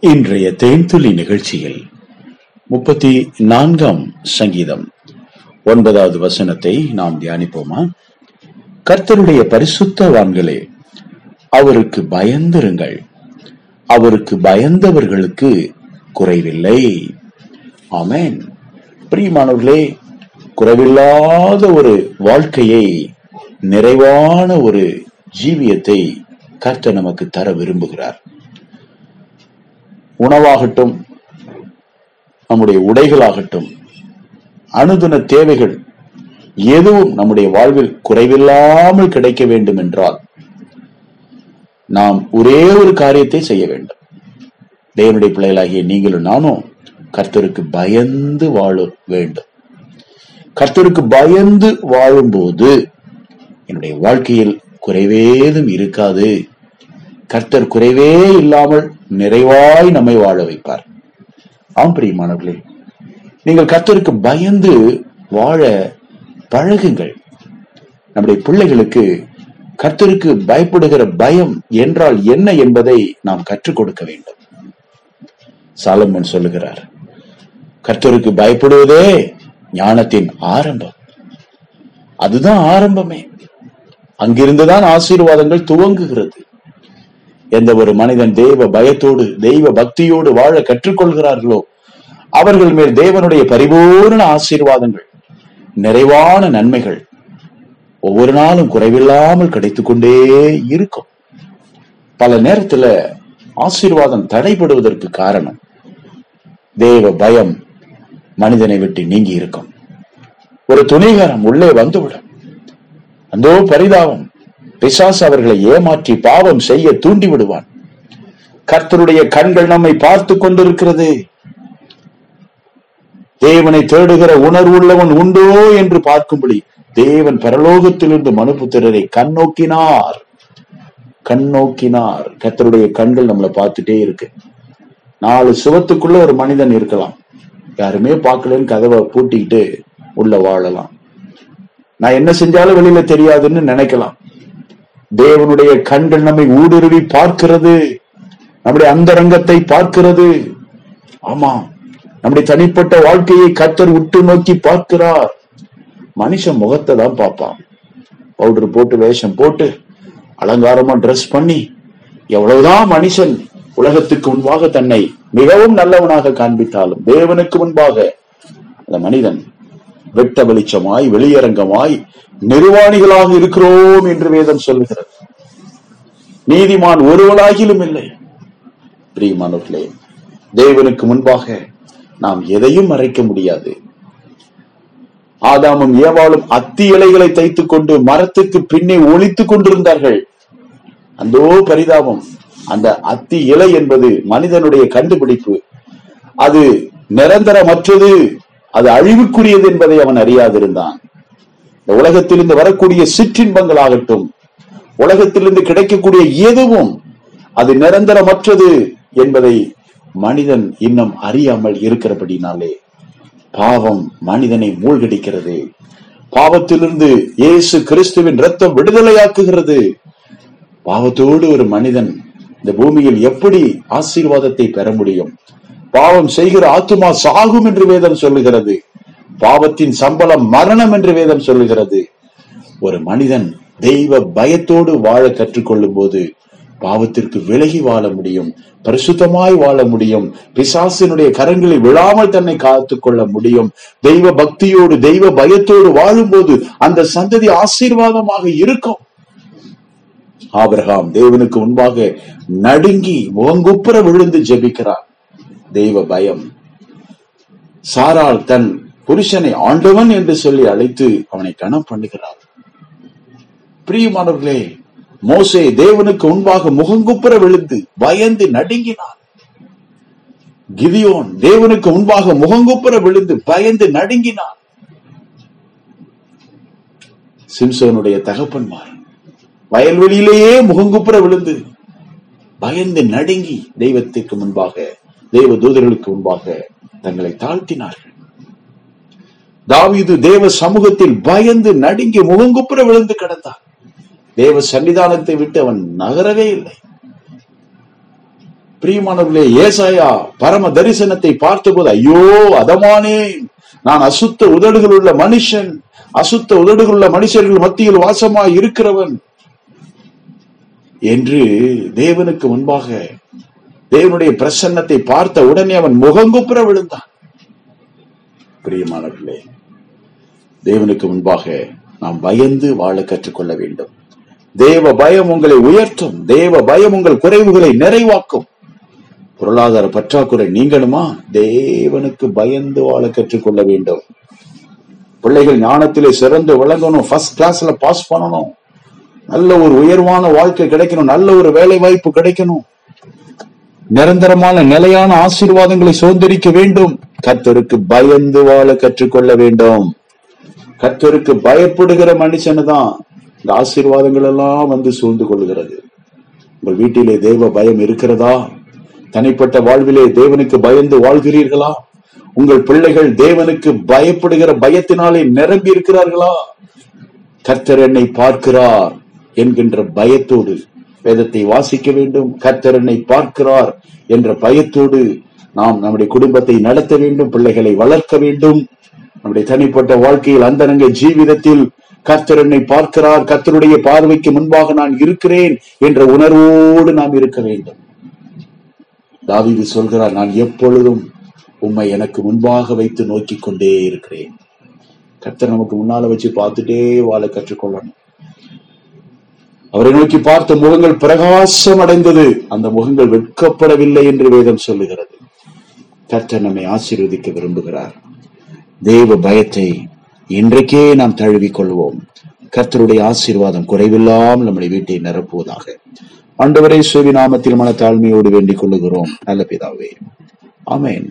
இன்றைய தேன்துளி நிகழ்ச்சியில் முப்பத்தி நான்காம் சங்கீதம். ஒன்பதாவது வசனத்தை நாம் தியானிப்போமா? கர்த்தருடைய பரிசுத்தவான்களே அவருக்கு பயந்திருங்கள். அவருக்கு பயந்தவர்களுக்கு குறைவில்லை. ஆமேன். பிரியமானவர்களே குறைவில்லாத ஒரு வாழ்க்கையை நிறைவான ஒரு ஜீவியத்தை கர்த்தர் நமக்கு தர விரும்புகிறார். உணவாகட்டும் நம்முடைய உடைகளாகட்டும் அணுதின தேவைகள் எதுவும் நம்முடைய வாழ்வில் குறைவில்லாமல் கிடைக்க வேண்டும் என்றால் நாம் ஒரே ஒரு காரியத்தை செய்ய வேண்டும். தேவனுடைய பிள்ளைகளாகிய நீங்களும் நானும் கர்த்தருக்கு பயந்து வாழ வேண்டும். கர்த்தருக்கு பயந்து வாழும்போது என்னுடைய வாழ்க்கையில் குறைவேதும் இருக்காது. கர்த்தர் குறைவே இல்லாமல் நிறைவாய் நம்மை வாழ வைப்பார். ஆம் பிரியமானவர்களே நீங்கள் கர்த்தருக்கு பயந்து வாழ பழகுங்கள். நம்முடைய பிள்ளைகளுக்கு கர்த்தருக்கு பயப்படுகிற பயம் என்றால் என்ன என்பதை நாம் கற்றுக் கொடுக்க வேண்டும். சாலமன் சொல்லுகிறார் கர்த்தருக்கு பயப்படுவதே ஞானத்தின் ஆரம்பம். அதுதான் ஆரம்பமே. அங்கிருந்துதான் ஆசீர்வாதங்கள் துவங்குகிறது. எந்த ஒரு மனிதன் தெய்வ பயத்தோடு தெய்வ பக்தியோடு வாழ கற்றுக்கொள்கிறார்களோ அவர்கள் மேல் தேவனுடைய பரிபூர்ண ஆசீர்வாதங்கள் நிறைவான நன்மைகள் ஒவ்வொரு நாளும் குறைவில்லாமல் கிடைத்துக் கொண்டே இருக்கும். பல நேரத்துல ஆசீர்வாதம் தடைபடுவதற்கு காரணம் தேவ பயம் மனிதனை விட்டு நீங்கி இருக்கும். ஒரு துணிகரம் உள்ளே வந்துவிடும். அந்தோ பரிதாபம் பிசாசு அவர்களை ஏமாற்றி பாவம் செய்ய தூண்டி விடுவான் கர்த்தருடைய கண்கள் நம்மை பார்த்து கொண்டிருக்கிறது. தேவனை தேடுகிற உணர்வுள்ளவன் உண்டோ என்று பார்க்கும்படி தேவன் பரலோகத்திலிருந்து மனுபுத்திரரை கண்ணோக்கினார். கண்ணோக்கினார். கர்த்தருடைய கண்கள் நம்மளை பார்த்துட்டே இருக்கு. நாலு சுவத்துக்குள்ள ஒரு மனிதன் இருக்கலாம். யாருமே பார்க்கலன்னு கதவை பூட்டிக்கிட்டு உள்ள வாழலாம். நான் என்ன செஞ்சாலும் வெளியில தெரியாதுன்னு நினைக்கலாம். தேவனுடைய கண்கள் நம்மை ஊடுருவி பார்க்கிறது. நம்முடைய அந்தரங்கத்தை பார்க்கிறது. ஆமா நம்முடைய தனிப்பட்ட வாழ்க்கையை கத்தர் உற்று நோக்கி பார்க்கிறார். மனுஷன் முகத்தை தான் பார்ப்பான். பவுடர் போட்டு வேஷம் போட்டு அலங்காரமா ட்ரெஸ் பண்ணி எவ்வளவுதான் மனுஷன் உலகத்துக்கு முன்பாக தன்னை மிகவும் நல்லவனாக காண்பித்தாலும் தேவனுக்கு முன்பாக அந்த மனிதன் வெட்ட வெளிச்சமாய் வெளியரங்கமாய் நிர்வாணிகளாக இருக்கிறோம் என்று வேதம் சொல்லுகிறது. நீதிமான் ஒருவனாகிலும் இல்லை. பிரியமானவர்களே தேவனுக்கு முன்பாக நாம் எதையும் மறைக்க முடியாது. ஆதாமும் ஏவாளும் அத்தி இலைகளை தைத்துக் கொண்டு மரத்துக்கு பின்னே ஒளித்துக் கொண்டிருந்தார்கள். அந்தோ பரிதாபம் அந்த அத்தி இலை என்பது மனிதனுடைய கண்டுபிடிப்பு. அது நிரந்தரமற்றது. அது அழிவுக்குரியது என்பதை அவன் அறியாதிருந்தான். இந்த உலகத்திலிருந்து வரக்கூடிய சிற்றின்பங்களாகட்டும் உலகத்திலிருந்து கிடைக்கக்கூடிய எதுவும் அது நிரந்தரமற்றது என்பதை மனிதன் இன்னும் அறியாமல் இருக்கிறபடினாலே பாவம் மனிதனை மூழ்கடிக்கிறது. பாவத்திலிருந்து இயேசு கிறிஸ்துவின் ரத்தம் விடுதலையாக்குகிறது. பாவத்தோடு ஒரு மனிதன் இந்த பூமியில் எப்படி ஆசீர்வாதத்தை பெற முடியும்? பாவம் செய்கிற ஆத்துமா சாகும் என்று வேதம் சொல்லுகிறது. பாவத்தின் சம்பளம் மரணம் என்று வேதம் சொல்லுகிறது. ஒரு மனிதன் தெய்வ பயத்தோடு வாழ கற்றுக்கொள்ளும் போது பாவத்திற்கு விலகி வாழ முடியும் பரிசுத்தமாய் வாழ முடியும் பிசாசினுடைய கரங்களை விழாமல் தன்னை காத்துக் கொள்ள முடியும். தெய்வ பக்தியோடு தெய்வ பயத்தோடு வாழும்போது அந்த சந்ததி ஆசீர்வாதமாக இருக்கும். ஆபிரகாம் தேவனுக்கு முன்பாக நடுங்கி முகங்குப்புற விழுந்து ஜெபிக்கிறார். தெய்வ பயம். சாரால் தன் புருஷனை ஆண்டவன் என்று சொல்லி அழைத்து அவனை கணம் பண்ணுகிறார். பிரியமானவர்களே மோசே தேவனுக்கு முன்பாக முகங்குப்புற விழுந்து பயந்து நடுங்கினார். கிதியோன் தேவனுக்கு முன்பாக முகங்குப்புற விழுந்து பயந்து நடுங்கினார். சிம்சோனுடைய தகப்பன்மார் வயல்வெளியிலேயே முகங்குப்புற விழுந்து பயந்து நடுங்கி தெய்வத்திற்கு முன்பாக தேவ தூதர்களுக்கு முன்பாக தங்களை தாழ்த்தினார்கள். தாவீது தேவ சமூகத்தில் பயந்து நடுங்கி முகங்குப்புற விழுந்து கிடந்தான் தேவ சன்னிதானத்தை விட்டு அவன் நகரவே இல்லை. பிரியமானவர்களே ஏசாயா பரம தரிசனத்தை பார்த்தபோது ஐயோ அதமானே நான் அசுத்த உதடுகள் உள்ள மனுஷன் அசுத்த உதடுகள் உள்ள மனுஷர்கள் மத்தியில் வாசமாய் இருக்கிறவன் என்று தேவனுக்கு முன்பாக தேவனுடைய பிரசன்னத்தை பார்த்த உடனே அவன் முகங்குப்புற விழுந்தான். பிரியமானவர்களே தேவனுக்கு முன்பாக நாம் பயந்து வாழ கற்றுக்கொள்ள வேண்டும். தேவ பயம் உங்களை உயர்த்தும். தேவ பயம் உங்கள் குறைவுகளை நிறைவாக்கும். பொருளாதார பற்றாக்குறை நீங்கணுமா? தேவனுக்கு பயந்து வாழ கற்றுக்கொள்ள வேண்டும். பிள்ளைகள் ஞானத்திலே சிறந்து விளங்கணும். ஃபர்ஸ்ட் கிளாஸ்ல பாஸ் பண்ணணும். நல்ல ஒரு உயர்வான வாழ்க்கை கிடைக்கணும். நல்ல ஒரு வேலை வாய்ப்பு கிடைக்கணும். நிரந்தரமான நிலையான ஆசீர்வாதங்களை சுதந்திரிக்க வேண்டும். கர்த்தருக்கு பயந்து வாழ கற்றுக்கொள்ள வேண்டும். கர்த்தருக்கு பயப்படுகிற மனுஷனு தான் இந்த ஆசீர்வாதங்கள் எல்லாம் வந்து சூழ்ந்து கொள்கிறது உங்கள் வீட்டிலே தேவ பயம் இருக்கிறதா? தனிப்பட்ட வாழ்விலே தேவனுக்கு பயந்து வாழ்கிறீர்களா? உங்கள் பிள்ளைகள் தேவனுக்கு பயப்படுகிற பயத்தினாலே நிரம்பி இருக்கிறார்களா? கர்த்தர் என்னை பார்க்கிறார் என்கின்ற பயத்தோடு வேதத்தை வாசிக்க வேண்டும். கர்த்தரனை பார்க்கிறார் என்ற பயத்தோடு நாம் நம்முடைய குடும்பத்தை நடத்த வேண்டும். பிள்ளைகளை வளர்க்க வேண்டும். நம்முடைய தனிப்பட்ட வாழ்க்கையில் அந்தரங்க ஜீவிதத்தில் கர்த்தர் என்னை பார்க்கிறார். கர்த்தருடைய பார்வைக்கு முன்பாக நான் இருக்கிறேன் என்ற உணர்வோடு நாம் இருக்க வேண்டும். தாவிது சொல்கிறார் நான் எப்பொழுதும் உம்மை எனக்கு முன்பாக வைத்து நோக்கிக் கொண்டே இருக்கிறேன். கர்த்தர் நமக்கு முன்னால வச்சு பார்த்துட்டே வாழ கற்றுக்கொள்ளணும். அவரை நோக்கி பார்த்த முகங்கள் பிரகாசம் அடைந்தது அந்த முகங்கள் வெட்கப்படவில்லை என்று வேதம் சொல்லுகிறது. கர்த்தர் நம்மை ஆசீர்வதிக்க விரும்புகிறார். தேவ பயத்தை இன்றைக்கே நாம் தழுவிக் கொள்வோம் கர்த்தருடைய ஆசீர்வாதம் குறைவில்லாமல் நம்முடைய வீட்டை நிரப்புவதாக. ஆண்டவரை சுவி நாமத்தில் மன தாழ்மையோடு வேண்டிக் கொள்ளுகிறோம். நல்ல பிதாவே. ஆமேன்.